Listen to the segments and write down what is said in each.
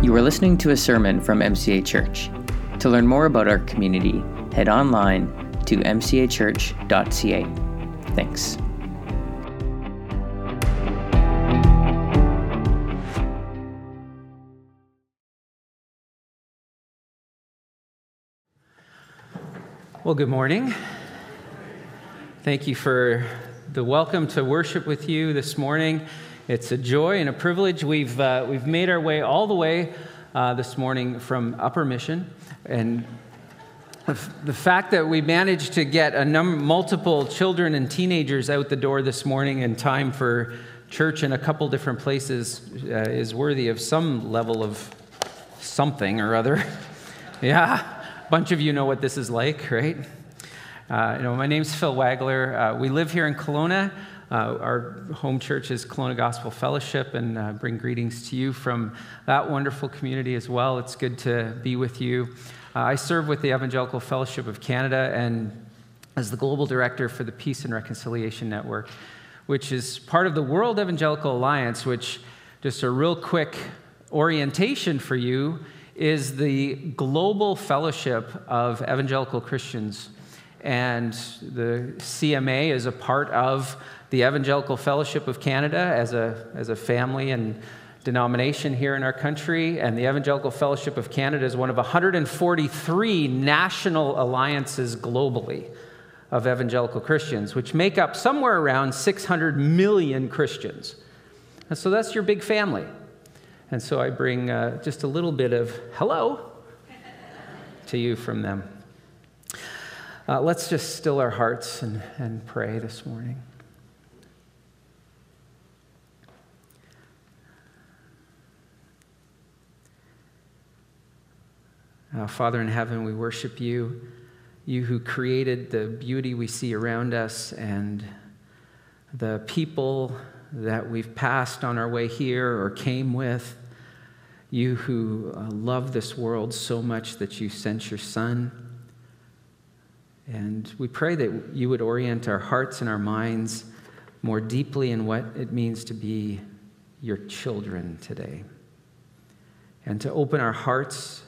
You are listening to a sermon from MCA Church. To learn more about our community, head online to mcachurch.ca. Thanks. Well, good morning. Thank you for the welcome to worship with you this morning. It's a joy and a privilege. We've, uh, we've made our way all the way uh, this morning from Upper Mission. And the fact that we managed to get a num- multiple children and teenagers out the door this morning in time for church in a couple different places uh, is worthy of some level of something or other. yeah, a bunch of you know what this is like, right? Uh, you know, my name's Phil Wagler. Uh, we live here in Kelowna. Uh, our home church is Kelowna Gospel Fellowship, and uh, bring greetings to you from that wonderful community as well. It's good to be with you. Uh, I serve with the Evangelical Fellowship of Canada and as the global director for the Peace and Reconciliation Network, which is part of the World Evangelical Alliance, which, just a real quick orientation for you, is the global fellowship of evangelical Christians and the CMA is a part of the Evangelical Fellowship of Canada as a, as a family and denomination here in our country. And the Evangelical Fellowship of Canada is one of 143 national alliances globally of evangelical Christians, which make up somewhere around 600 million Christians. And so that's your big family. And so I bring uh, just a little bit of hello to you from them. Uh, let's just still our hearts and, and pray this morning. Uh, Father in heaven, we worship you, you who created the beauty we see around us and the people that we've passed on our way here or came with. You who uh, love this world so much that you sent your Son and we pray that you would orient our hearts and our minds more deeply in what it means to be your children today. And to open our hearts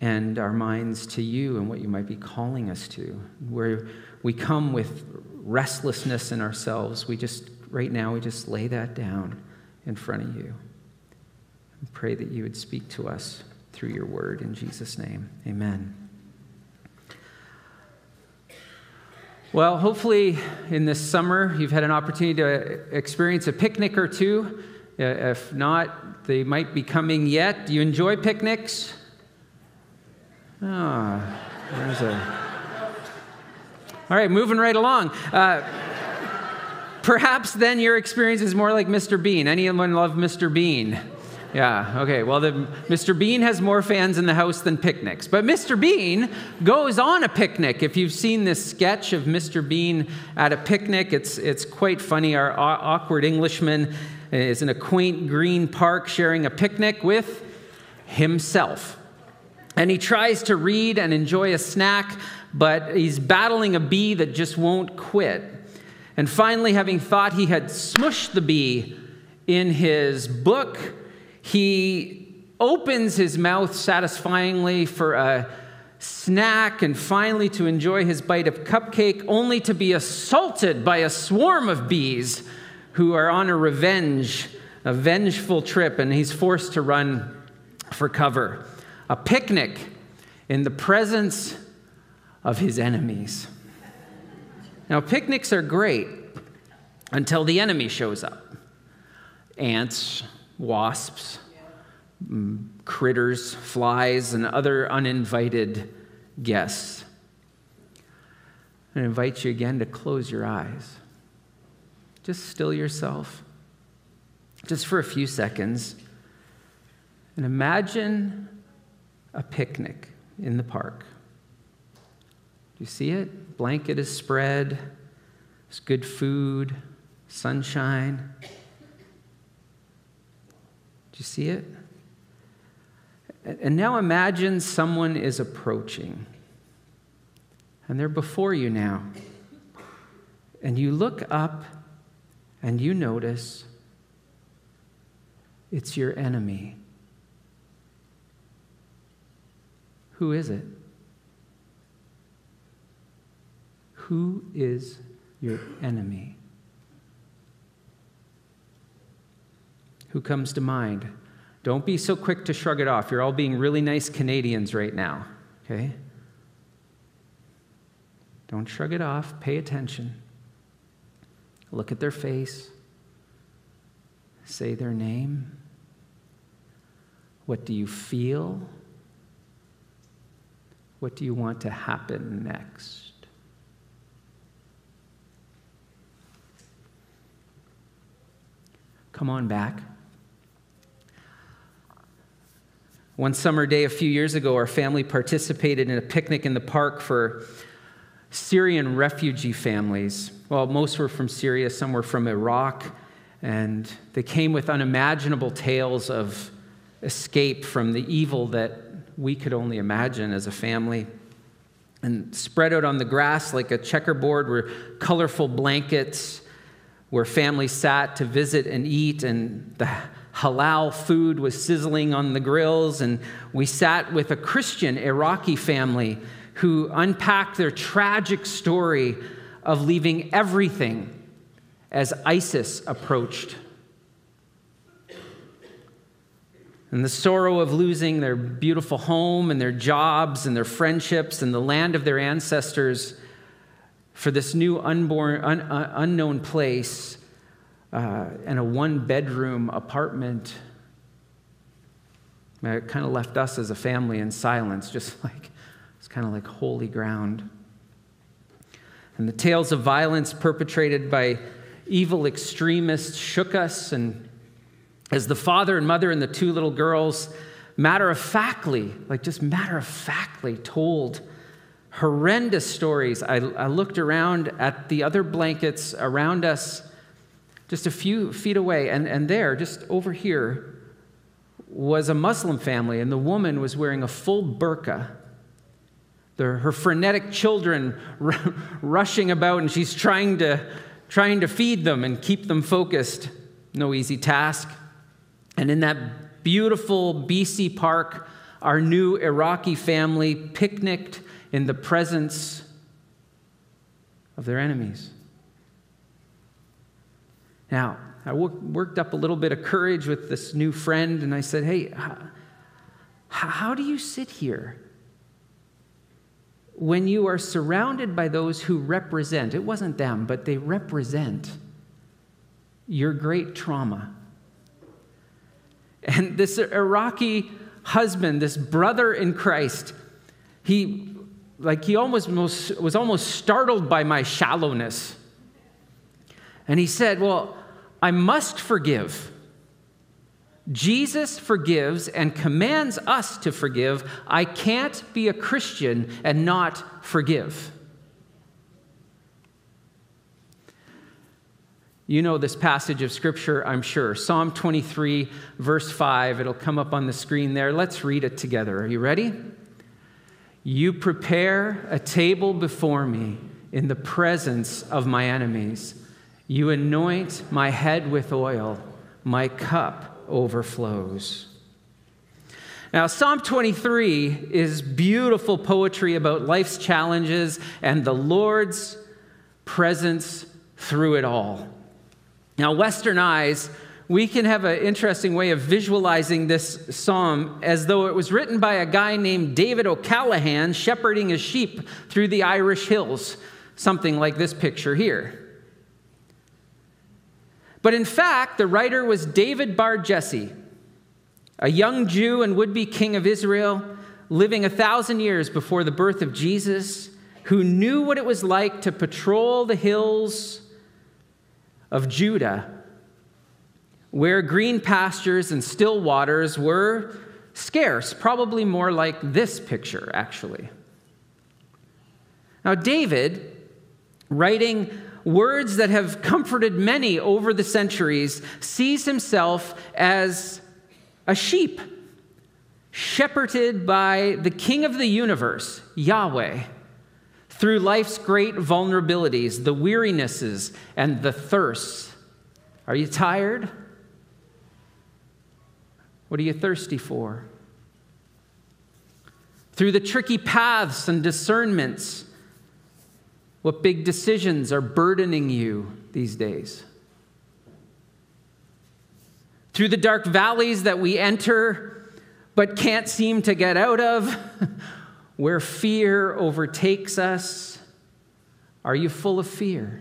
and our minds to you and what you might be calling us to. Where we come with restlessness in ourselves, we just, right now, we just lay that down in front of you. And pray that you would speak to us through your word. In Jesus' name, amen. Well, hopefully, in this summer, you've had an opportunity to experience a picnic or two. Uh, if not, they might be coming yet. Do you enjoy picnics? Ah, there's a. All right, moving right along. Uh, perhaps then your experience is more like Mr. Bean. Anyone love Mr. Bean? Yeah, okay. Well, the, Mr. Bean has more fans in the house than picnics. But Mr. Bean goes on a picnic. If you've seen this sketch of Mr. Bean at a picnic, it's, it's quite funny. Our awkward Englishman is in a quaint green park sharing a picnic with himself. And he tries to read and enjoy a snack, but he's battling a bee that just won't quit. And finally, having thought he had smushed the bee in his book, he opens his mouth satisfyingly for a snack and finally to enjoy his bite of cupcake, only to be assaulted by a swarm of bees who are on a revenge, a vengeful trip, and he's forced to run for cover. A picnic in the presence of his enemies. Now, picnics are great until the enemy shows up ants, wasps, mm, critters, flies, and other uninvited guests. I invite you again to close your eyes. Just still yourself, just for a few seconds, and imagine a picnic in the park. Do you see it? Blanket is spread, there's good food, sunshine. Do you see it? And now imagine someone is approaching, and they're before you now. And you look up and you notice it's your enemy. Who is it? Who is your enemy? Who comes to mind? Don't be so quick to shrug it off. You're all being really nice Canadians right now, okay? Don't shrug it off. Pay attention. Look at their face. Say their name. What do you feel? What do you want to happen next? Come on back. One summer day a few years ago, our family participated in a picnic in the park for Syrian refugee families. Well, most were from Syria, some were from Iraq, and they came with unimaginable tales of escape from the evil that we could only imagine as a family. And spread out on the grass like a checkerboard were colorful blankets where families sat to visit and eat, and the halal food was sizzling on the grills. And we sat with a Christian Iraqi family who unpacked their tragic story of leaving everything as ISIS approached. And the sorrow of losing their beautiful home and their jobs and their friendships and the land of their ancestors for this new unborn, un, uh, unknown place uh, and a one bedroom apartment. It kind of left us as a family in silence, just like it's kind of like holy ground. And the tales of violence perpetrated by evil extremists shook us. And as the father and mother and the two little girls, matter of factly, like just matter of factly, told horrendous stories, I, I looked around at the other blankets around us, just a few feet away, and, and there, just over here, was a Muslim family, and the woman was wearing a full burqa the, her frenetic children r- rushing about, and she's trying to, trying to feed them and keep them focused. No easy task. And in that beautiful BC park, our new Iraqi family picnicked in the presence of their enemies. Now, I worked up a little bit of courage with this new friend, and I said, Hey, how, do you sit here when you are surrounded by those who represent, it wasn't them, but they represent your great trauma. And this Iraqi husband, this brother in Christ, he like he almost was almost startled by my shallowness. And he said, "Well, I must forgive." Jesus forgives and commands us to forgive. I can't be a Christian and not forgive. You know this passage of Scripture, I'm sure. Psalm 23, verse 5. It'll come up on the screen there. Let's read it together. Are you ready? You prepare a table before me in the presence of my enemies. You anoint my head with oil, my cup overflows. Now, Psalm 23 is beautiful poetry about life's challenges and the Lord's presence through it all. Now, Western eyes, we can have an interesting way of visualizing this psalm as though it was written by a guy named David O'Callaghan shepherding his sheep through the Irish hills, something like this picture here. But in fact, the writer was David Bar Jesse, a young Jew and would be king of Israel, living a thousand years before the birth of Jesus, who knew what it was like to patrol the hills of Judah, where green pastures and still waters were scarce, probably more like this picture, actually. Now, David, writing words that have comforted many over the centuries, sees himself as a sheep, shepherded by the King of the universe, Yahweh, through life's great vulnerabilities, the wearinesses, and the thirsts. Are you tired? What are you thirsty for? through the tricky paths and discernments. What big decisions are burdening you these days? Through the dark valleys that we enter but can't seem to get out of, where fear overtakes us. Are you full of fear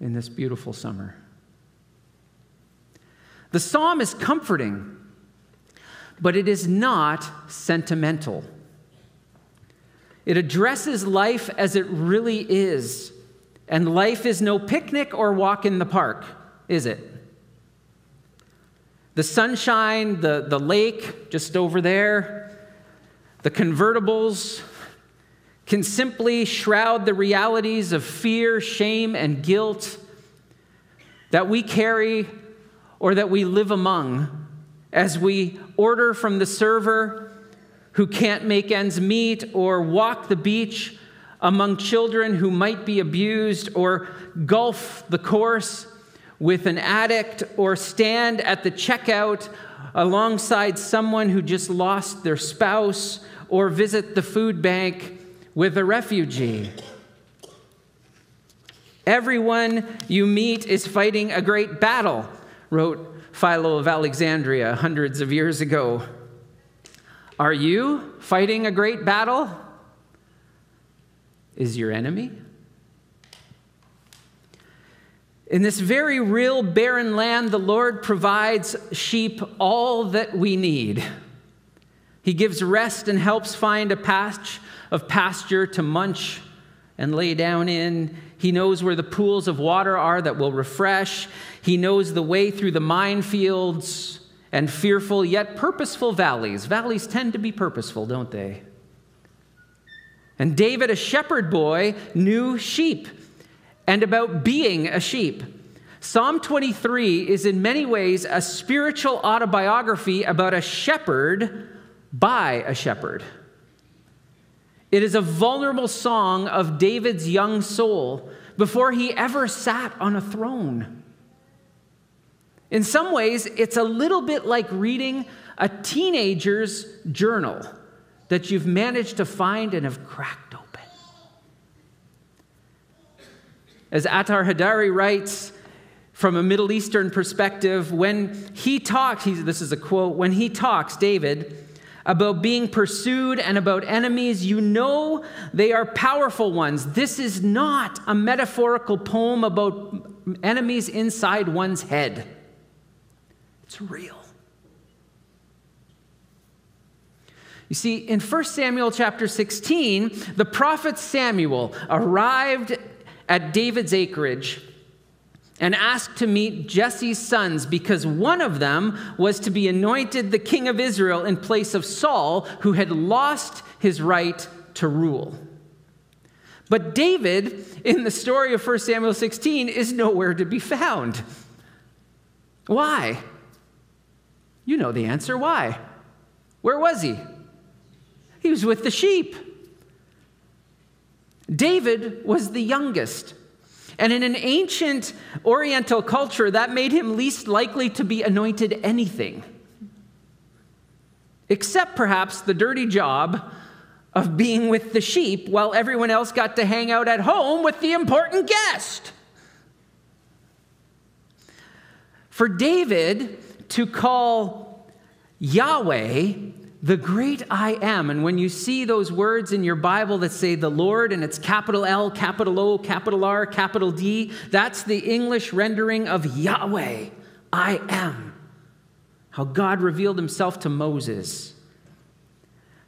in this beautiful summer? The psalm is comforting, but it is not sentimental. It addresses life as it really is. And life is no picnic or walk in the park, is it? The sunshine, the, the lake just over there, the convertibles can simply shroud the realities of fear, shame, and guilt that we carry or that we live among as we order from the server who can't make ends meet, or walk the beach among children who might be abused, or golf the course with an addict, or stand at the checkout alongside someone who just lost their spouse, or visit the food bank with a refugee. Everyone you meet is fighting a great battle, wrote Philo of Alexandria hundreds of years ago. Are you fighting a great battle? Is your enemy? In this very real barren land, the Lord provides sheep all that we need. He gives rest and helps find a patch of pasture to munch and lay down in. He knows where the pools of water are that will refresh. He knows the way through the minefields and fearful yet purposeful valleys. Valleys tend to be purposeful, don't they? And David, a shepherd boy, knew sheep and about being a sheep. Psalm 23 is in many ways a spiritual autobiography about a shepherd by a shepherd. It is a vulnerable song of David's young soul before he ever sat on a throne. In some ways, it's a little bit like reading a teenager's journal that you've managed to find and have cracked open. As Atar Hadari writes, from a Middle Eastern perspective, when he talks, this is a quote, when he talks, David, about being pursued and about enemies, you know they are powerful ones. This is not a metaphorical poem about enemies inside one's head. It's real. You see, in 1 Samuel chapter 16, the prophet Samuel arrived at David's acreage and asked to meet Jesse's sons because one of them was to be anointed the king of Israel in place of Saul, who had lost his right to rule. But David, in the story of 1 Samuel 16, is nowhere to be found. Why? You know the answer. Why? Where was he? He was with the sheep. David was the youngest. And in an ancient Oriental culture, that made him least likely to be anointed anything, except perhaps the dirty job of being with the sheep while everyone else got to hang out at home with the important guest. For David, to call Yahweh the great I am. And when you see those words in your Bible that say the Lord and it's capital L, capital O, capital R, capital D, that's the English rendering of Yahweh. I am. How God revealed himself to Moses.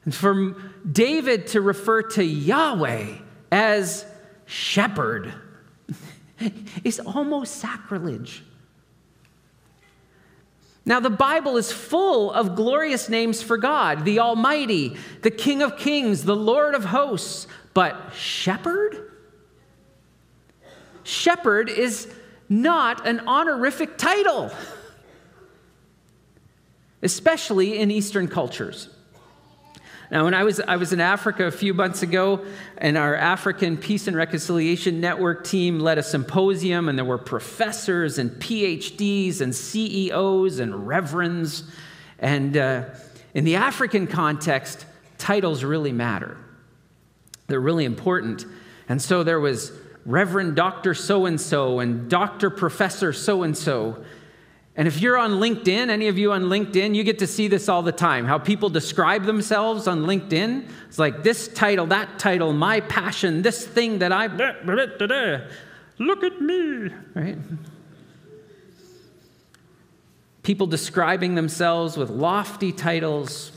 And for David to refer to Yahweh as shepherd is almost sacrilege. Now, the Bible is full of glorious names for God the Almighty, the King of Kings, the Lord of hosts. But shepherd? Shepherd is not an honorific title, especially in Eastern cultures. Now, when I was, I was in Africa a few months ago, and our African Peace and Reconciliation Network team led a symposium, and there were professors and PhDs and CEOs and reverends. And, uh, In the African context, titles really matter. They're really important. And so there was Reverend Dr. So and so and Dr. Professor so and so. And if you're on LinkedIn, any of you on LinkedIn, you get to see this all the time how people describe themselves on LinkedIn. It's like this title, that title, my passion, this thing that I. Look at me, right? People describing themselves with lofty titles.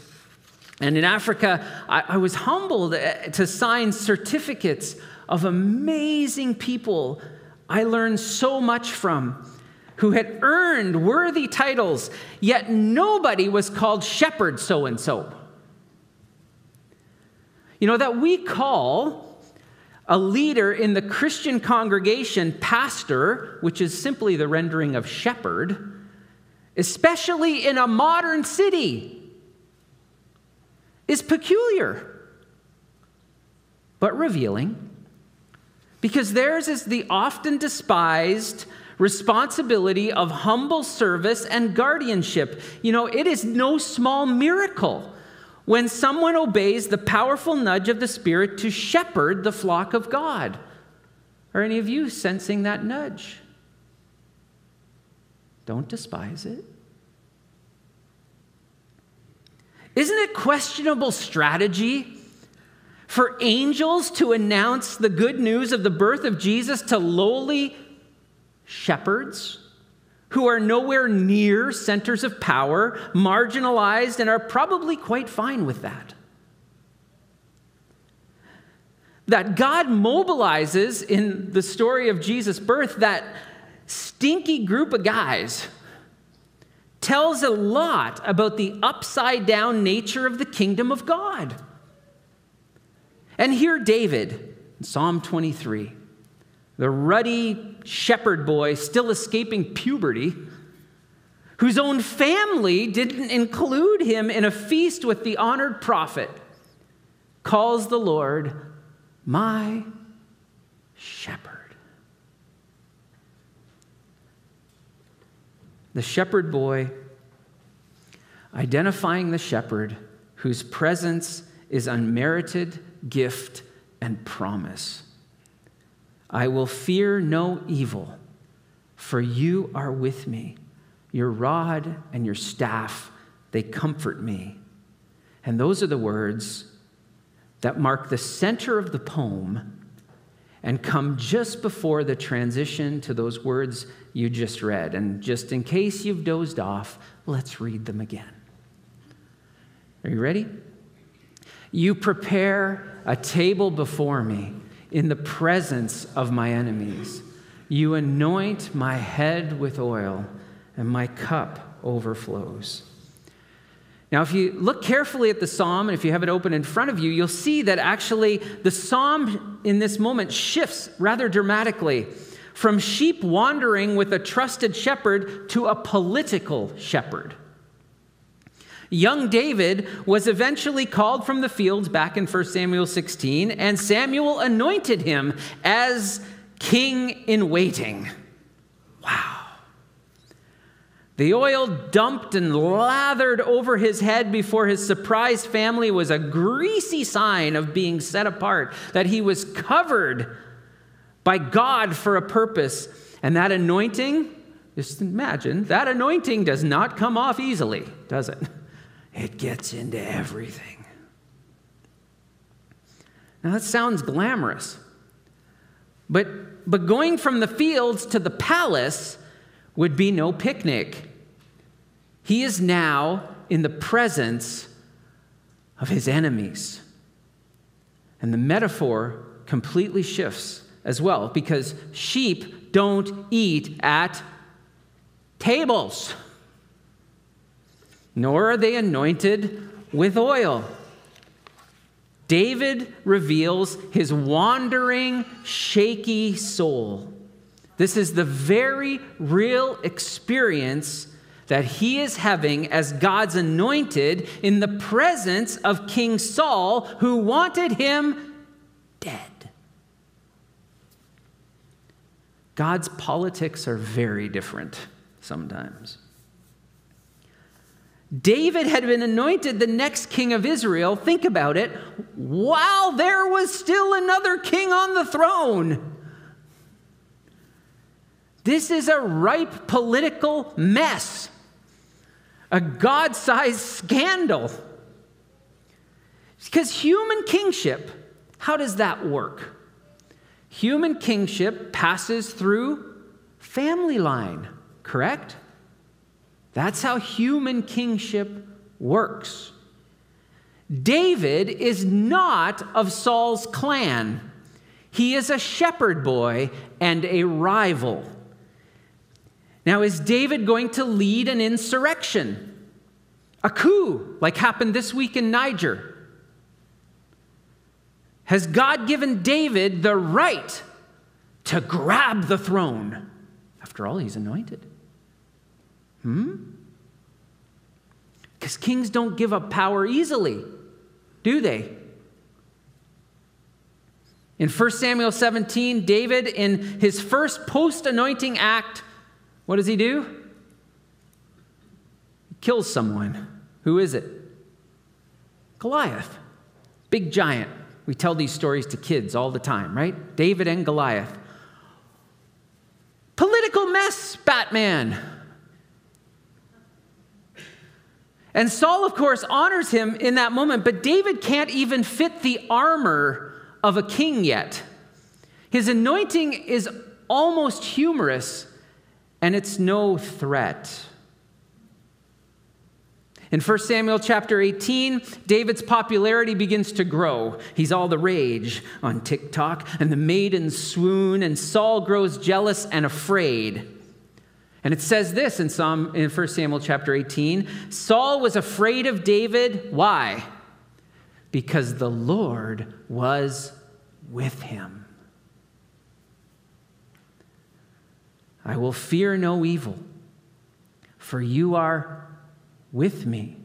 And in Africa, I, I was humbled eh, to sign certificates of amazing people I learned so much from who had earned worthy titles, yet nobody was called shepherd so and so. You know, that we call a leader in the Christian congregation pastor, which is simply the rendering of shepherd, especially in a modern city, is peculiar, but revealing. Because theirs is the often despised responsibility of humble service and guardianship. You know, it is no small miracle when someone obeys the powerful nudge of the Spirit to shepherd the flock of God. Are any of you sensing that nudge? Don't despise it. Isn't it questionable strategy for angels to announce the good news of the birth of Jesus to lowly shepherds who are nowhere near centers of power, marginalized, and are probably quite fine with that. That God mobilizes in the story of Jesus' birth that stinky group of guys tells a lot about the upside down nature of the kingdom of God. And here, David, Psalm 23, the ruddy shepherd boy still escaping puberty, whose own family didn't include him in a feast with the honored prophet, calls the Lord my shepherd. The shepherd boy identifying the shepherd whose presence is unmerited gift and promise. I will fear no evil, for you are with me. Your rod and your staff, they comfort me. And those are the words that mark the center of the poem and come just before the transition to those words you just read. And just in case you've dozed off, let's read them again. Are you ready? You prepare a table before me in the presence of my enemies. You anoint my head with oil, and my cup overflows. Now, if you look carefully at the psalm, and if you have it open in front of you, you'll see that actually the psalm in this moment shifts rather dramatically from sheep wandering with a trusted shepherd to a political shepherd. Young David was eventually called from the fields back in 1 Samuel 16, and Samuel anointed him as king in waiting. Wow. The oil dumped and lathered over his head before his surprised family was a greasy sign of being set apart, that he was covered by God for a purpose. And that anointing, just imagine, that anointing does not come off easily, does it? It gets into everything. Now, that sounds glamorous, but, but going from the fields to the palace would be no picnic. He is now in the presence of his enemies. And the metaphor completely shifts as well because sheep don't eat at tables nor are they anointed with oil. David reveals his wandering, shaky soul. This is the very real experience that he is having as God's anointed in the presence of King Saul, who wanted him dead. God's politics are very different sometimes. David had been anointed the next king of Israel, think about it, while there was still another king on the throne. This is a ripe political mess, a God sized scandal. Because human kingship, how does that work? Human kingship passes through family line, correct? That's how human kingship works. David is not of Saul's clan. He is a shepherd boy and a rival. Now, is David going to lead an insurrection? A coup, like happened this week in Niger? Has God given David the right to grab the throne? After all, he's anointed. Hmm? Because kings don't give up power easily, do they? In 1 Samuel 17, David, in his first post anointing act, what does he do? He kills someone. Who is it? Goliath. Big giant. We tell these stories to kids all the time, right? David and Goliath. Political mess, Batman. And Saul, of course, honors him in that moment, but David can't even fit the armor of a king yet. His anointing is almost humorous, and it's no threat. In 1 Samuel chapter 18, David's popularity begins to grow. He's all the rage on TikTok, and the maidens swoon, and Saul grows jealous and afraid. And it says this in Psalm in 1 Samuel chapter 18, Saul was afraid of David. Why? Because the Lord was with him. I will fear no evil, for you are with me.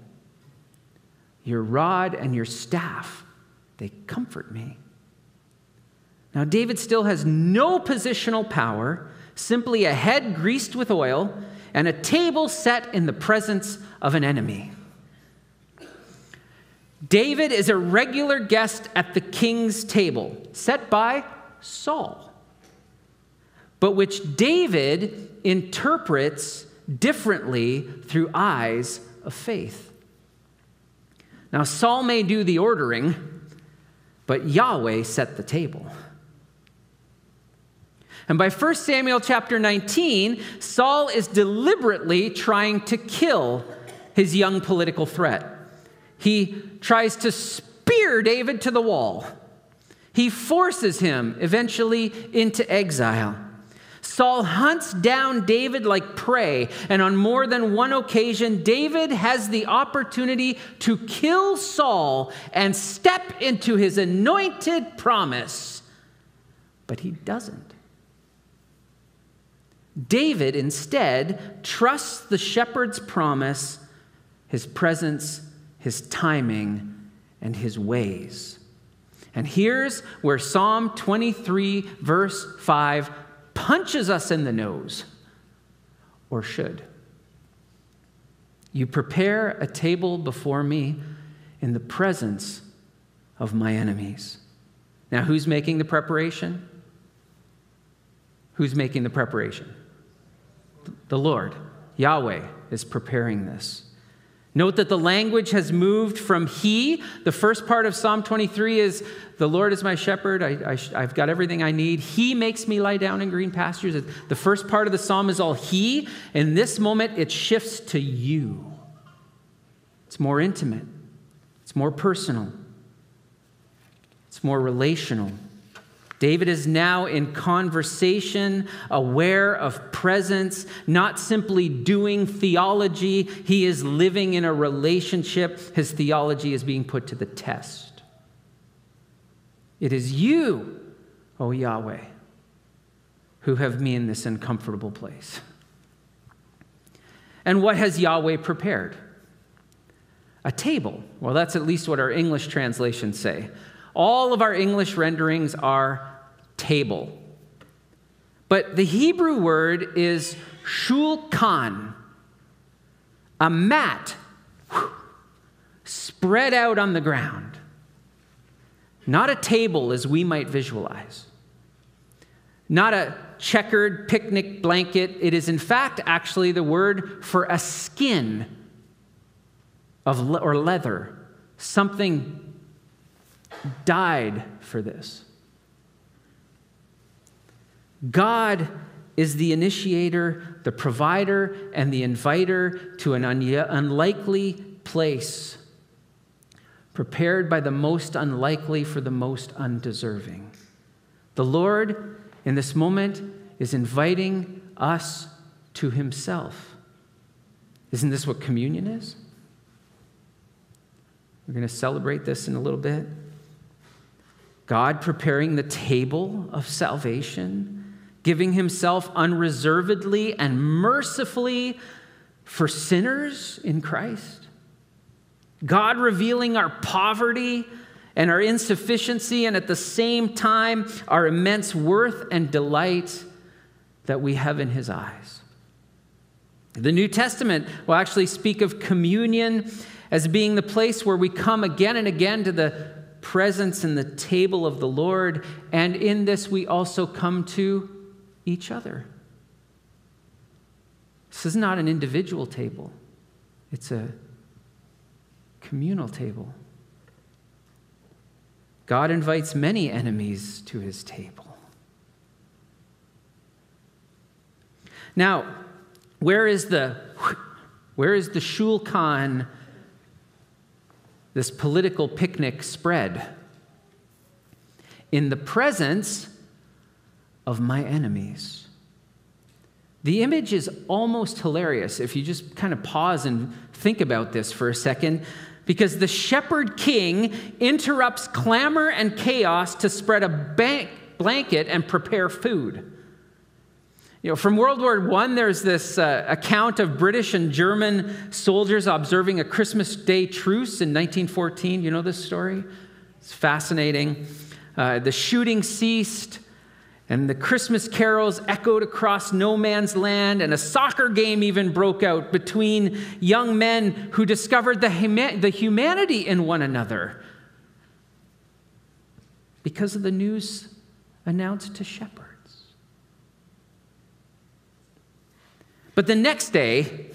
Your rod and your staff, they comfort me. Now, David still has no positional power simply a head greased with oil and a table set in the presence of an enemy. David is a regular guest at the king's table, set by Saul, but which David interprets differently through eyes of faith. Now, Saul may do the ordering, but Yahweh set the table. And by 1 Samuel chapter 19, Saul is deliberately trying to kill his young political threat. He tries to spear David to the wall. He forces him eventually into exile. Saul hunts down David like prey, and on more than one occasion, David has the opportunity to kill Saul and step into his anointed promise. But he doesn't. David instead trusts the shepherd's promise, his presence, his timing, and his ways. And here's where Psalm 23, verse 5, punches us in the nose, or should. You prepare a table before me in the presence of my enemies. Now, who's making the preparation? Who's making the preparation? The Lord, Yahweh, is preparing this. Note that the language has moved from He. The first part of Psalm 23 is, The Lord is my shepherd. I, have got everything I need. He makes me lie down in green pastures. The first part of the psalm is all He. In this moment, it shifts to you. It's more intimate, it's more personal, it's more relational. David is now in conversation, aware of presence, not simply doing theology. He is living in a relationship. His theology is being put to the test. It is you, O Yahweh, who have me in this uncomfortable place. And what has Yahweh prepared? A table. Well, that's at least what our English translations say. All of our English renderings are table. But the Hebrew word is shulchan, a mat spread out on the ground. Not a table as we might visualize, not a checkered picnic blanket. It is, in fact, actually the word for a skin of le- or leather. Something died for this. God is the initiator, the provider, and the inviter to an un- unlikely place, prepared by the most unlikely for the most undeserving. The Lord, in this moment, is inviting us to Himself. Isn't this what communion is? We're going to celebrate this in a little bit. God preparing the table of salvation giving himself unreservedly and mercifully for sinners in Christ. God revealing our poverty and our insufficiency, and at the same time, our immense worth and delight that we have in his eyes. The New Testament will actually speak of communion as being the place where we come again and again to the presence and the table of the Lord, and in this we also come to each other. This is not an individual table, it's a communal table. God invites many enemies to his table. Now, where is the where is the shulchan, this political picnic spread? In the presence of my enemies. The image is almost hilarious if you just kind of pause and think about this for a second, because the shepherd king interrupts clamor and chaos to spread a bank, blanket and prepare food. You know, from World War I, there's this uh, account of British and German soldiers observing a Christmas Day truce in 1914. You know this story? It's fascinating. Uh, the shooting ceased. And the Christmas carols echoed across no man's land, and a soccer game even broke out between young men who discovered the, huma- the humanity in one another because of the news announced to shepherds. But the next day,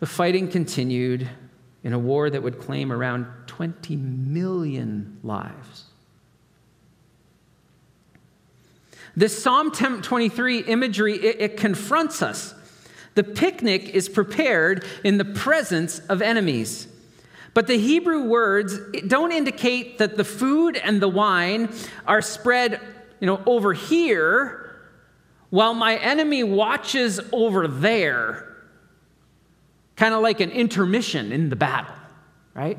the fighting continued in a war that would claim around 20 million lives. This Psalm 23 imagery, it, it confronts us. The picnic is prepared in the presence of enemies. But the Hebrew words don't indicate that the food and the wine are spread, you know, over here while my enemy watches over there. Kind of like an intermission in the battle, right?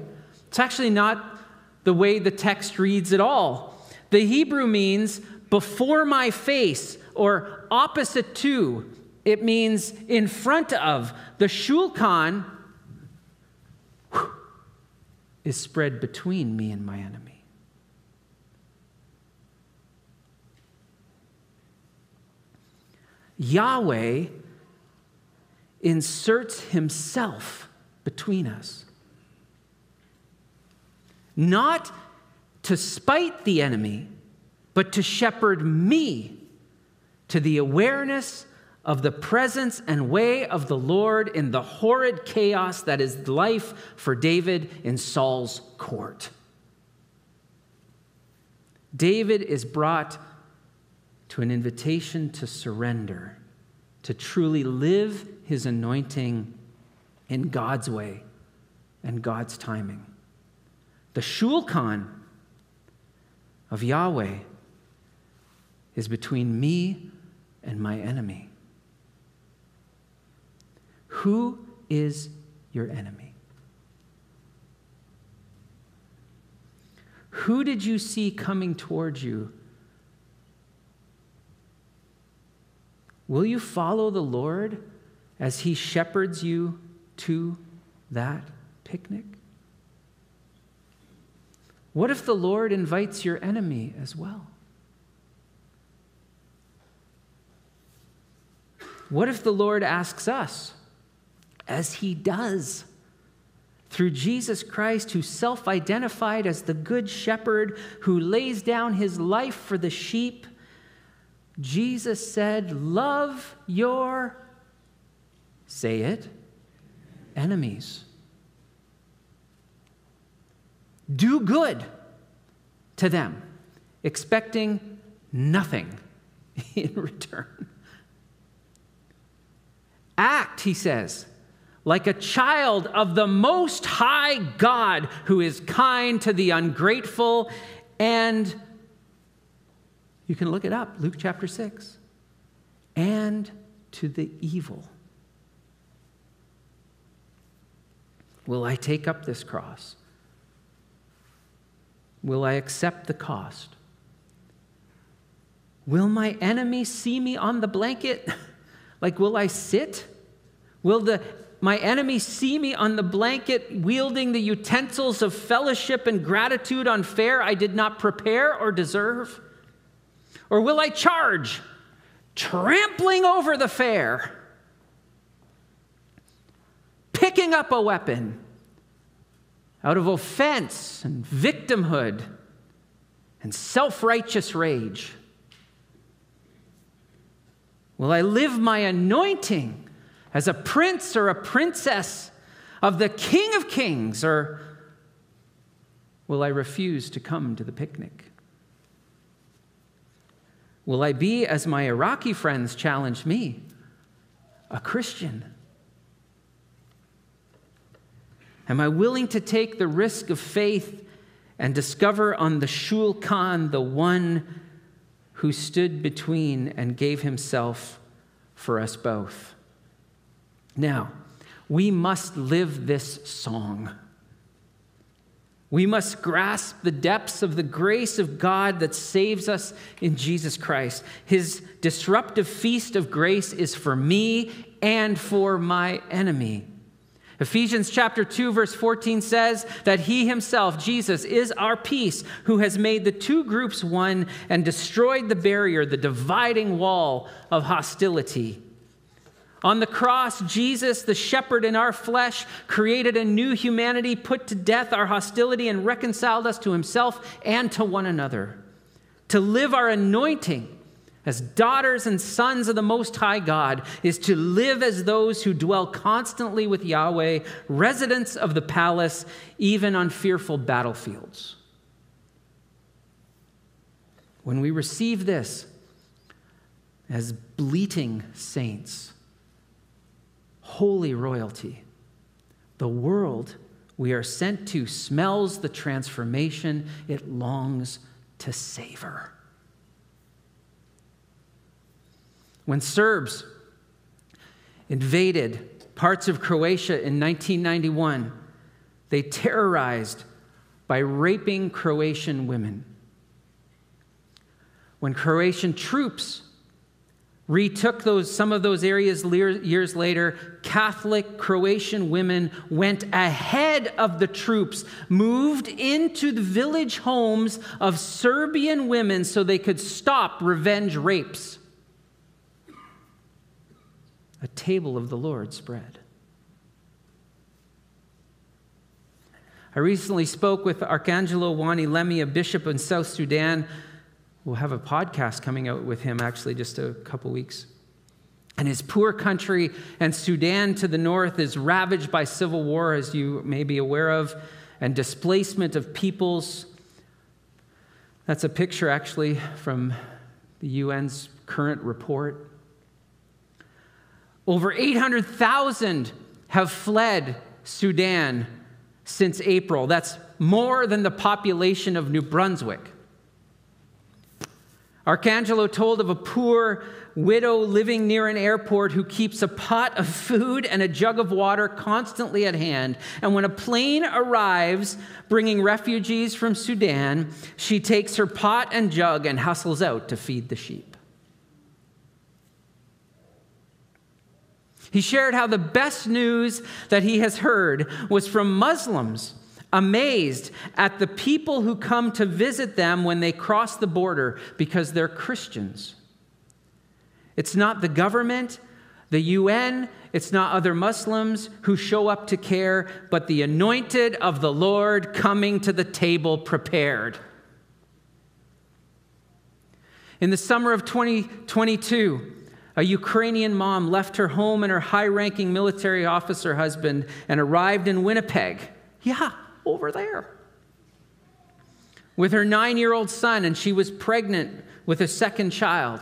It's actually not the way the text reads at all. The Hebrew means before my face or opposite to. It means in front of. The shulchan is spread between me and my enemy. Yahweh inserts himself between us. Not to spite the enemy, but to shepherd me to the awareness of the presence and way of the Lord in the horrid chaos that is life for David in Saul's court. David is brought to an invitation to surrender, to truly live his anointing in God's way and God's timing. The shulchan of Yahweh is between me and my enemy. Who is your enemy? Who did you see coming towards you? Will you follow the Lord as he shepherds you to that picnic? What if the Lord invites your enemy as well? What if the Lord asks us, as he does through Jesus Christ, who self identified as the good shepherd who lays down his life for the sheep, Jesus said, Love your, say it, enemies. Do good to them, expecting nothing in return. Act, he says, like a child of the Most High God who is kind to the ungrateful and you can look it up, Luke chapter 6. And to the evil. Will I take up this cross? Will I accept the cost? Will my enemy see me on the blanket? like, will I sit? Will the, my enemy see me on the blanket wielding the utensils of fellowship and gratitude on fare I did not prepare or deserve? Or will I charge, trampling over the fare, picking up a weapon out of offense and victimhood and self righteous rage? Will I live my anointing as a prince or a princess of the King of Kings, or will I refuse to come to the picnic? Will I be, as my Iraqi friends challenge me, a Christian? Am I willing to take the risk of faith and discover on the shulchan the one who stood between and gave himself for us both? Now, we must live this song. We must grasp the depths of the grace of God that saves us in Jesus Christ. His disruptive feast of grace is for me and for my enemy. Ephesians chapter 2 verse 14 says that he himself Jesus is our peace who has made the two groups one and destroyed the barrier the dividing wall of hostility on the cross, Jesus, the shepherd in our flesh, created a new humanity, put to death our hostility, and reconciled us to himself and to one another. To live our anointing as daughters and sons of the Most High God is to live as those who dwell constantly with Yahweh, residents of the palace, even on fearful battlefields. When we receive this as bleating saints, holy royalty. The world we are sent to smells the transformation it longs to savor. When Serbs invaded parts of Croatia in 1991, they terrorized by raping Croatian women. When Croatian troops retook those, some of those areas years later. Catholic Croatian women went ahead of the troops, moved into the village homes of Serbian women so they could stop revenge rapes. A table of the Lord spread. I recently spoke with Arcangelo Wani Lemi, a bishop in South Sudan, We'll have a podcast coming out with him actually just a couple weeks. And his poor country and Sudan to the north is ravaged by civil war, as you may be aware of, and displacement of peoples. That's a picture actually from the UN's current report. Over 800,000 have fled Sudan since April. That's more than the population of New Brunswick. Arcangelo told of a poor widow living near an airport who keeps a pot of food and a jug of water constantly at hand. And when a plane arrives bringing refugees from Sudan, she takes her pot and jug and hustles out to feed the sheep. He shared how the best news that he has heard was from Muslims amazed at the people who come to visit them when they cross the border because they're Christians. It's not the government, The UN, it's not other Muslims who show up to care, but the anointed of the Lord coming to the table prepared. In the summer of 2022, a Ukrainian mom left her home and her high ranking military officer husband and arrived in Winnipeg. Yeah, over there. With her nine year old son, and she was pregnant with a second child.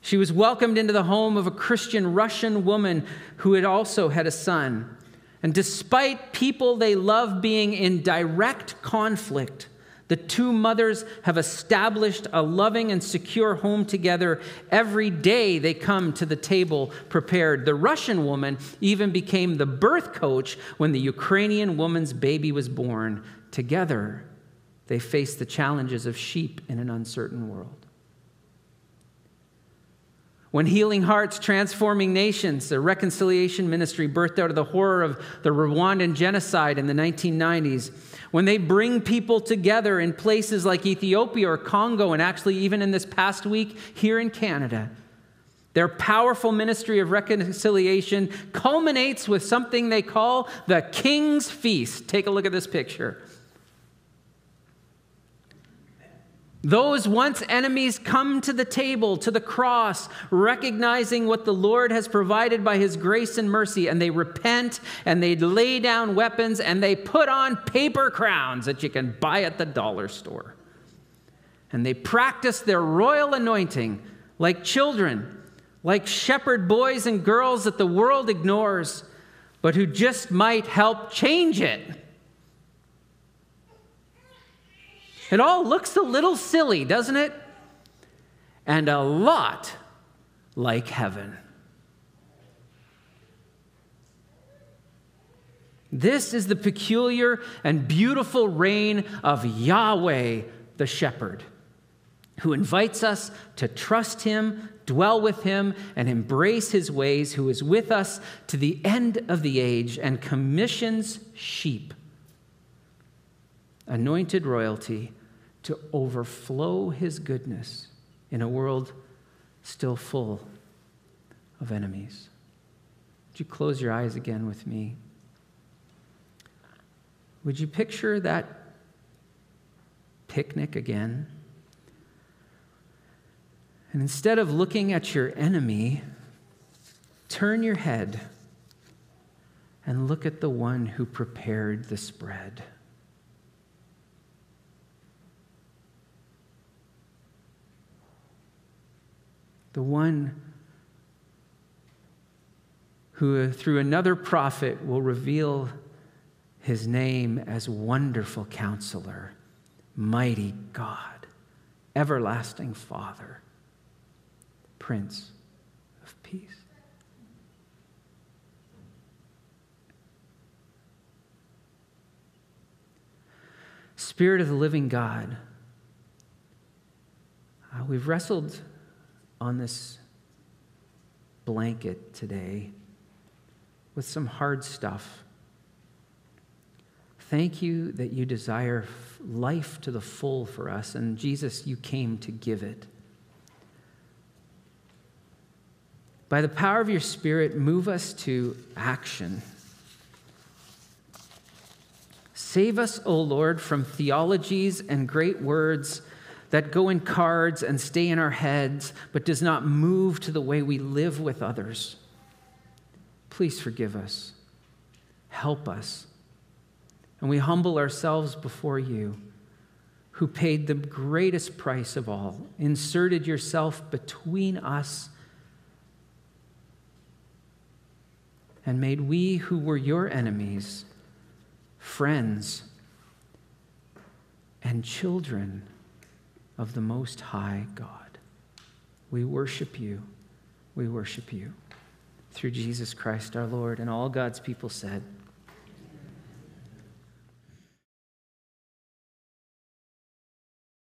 She was welcomed into the home of a Christian Russian woman who had also had a son. And despite people they love being in direct conflict, the two mothers have established a loving and secure home together. Every day they come to the table prepared. The Russian woman even became the birth coach when the Ukrainian woman's baby was born. Together, they face the challenges of sheep in an uncertain world. When Healing Hearts, Transforming Nations, a reconciliation ministry birthed out of the horror of the Rwandan genocide in the 1990s, when they bring people together in places like Ethiopia or Congo, and actually even in this past week here in Canada, their powerful ministry of reconciliation culminates with something they call the King's Feast. Take a look at this picture. Those once enemies come to the table, to the cross, recognizing what the Lord has provided by his grace and mercy, and they repent and they lay down weapons and they put on paper crowns that you can buy at the dollar store. And they practice their royal anointing like children, like shepherd boys and girls that the world ignores, but who just might help change it. It all looks a little silly, doesn't it? And a lot like heaven. This is the peculiar and beautiful reign of Yahweh the shepherd, who invites us to trust him, dwell with him, and embrace his ways, who is with us to the end of the age and commissions sheep anointed royalty, to overflow his goodness in a world still full of enemies. Would you close your eyes again with me? Would you picture that picnic again? And instead of looking at your enemy, turn your head and look at the one who prepared the spread. The one who, through another prophet, will reveal his name as Wonderful Counselor, Mighty God, Everlasting Father, Prince of Peace. Spirit of the living God, uh, we've wrestled on this blanket today with some hard stuff. Thank you that you desire life to the full for us, and Jesus, you came to give it. By the power of your Spirit, move us to action. Save us, O Lord, from theologies and great words that go in cards and stay in our heads, but does not move to the way we live with others. Please forgive us. Help us. And we humble ourselves before you, who paid the greatest price of all, inserted yourself between us, and made we who were your enemies friends and children of the Most High God. We worship you. We worship you through Jesus Christ our Lord. And all God's people said,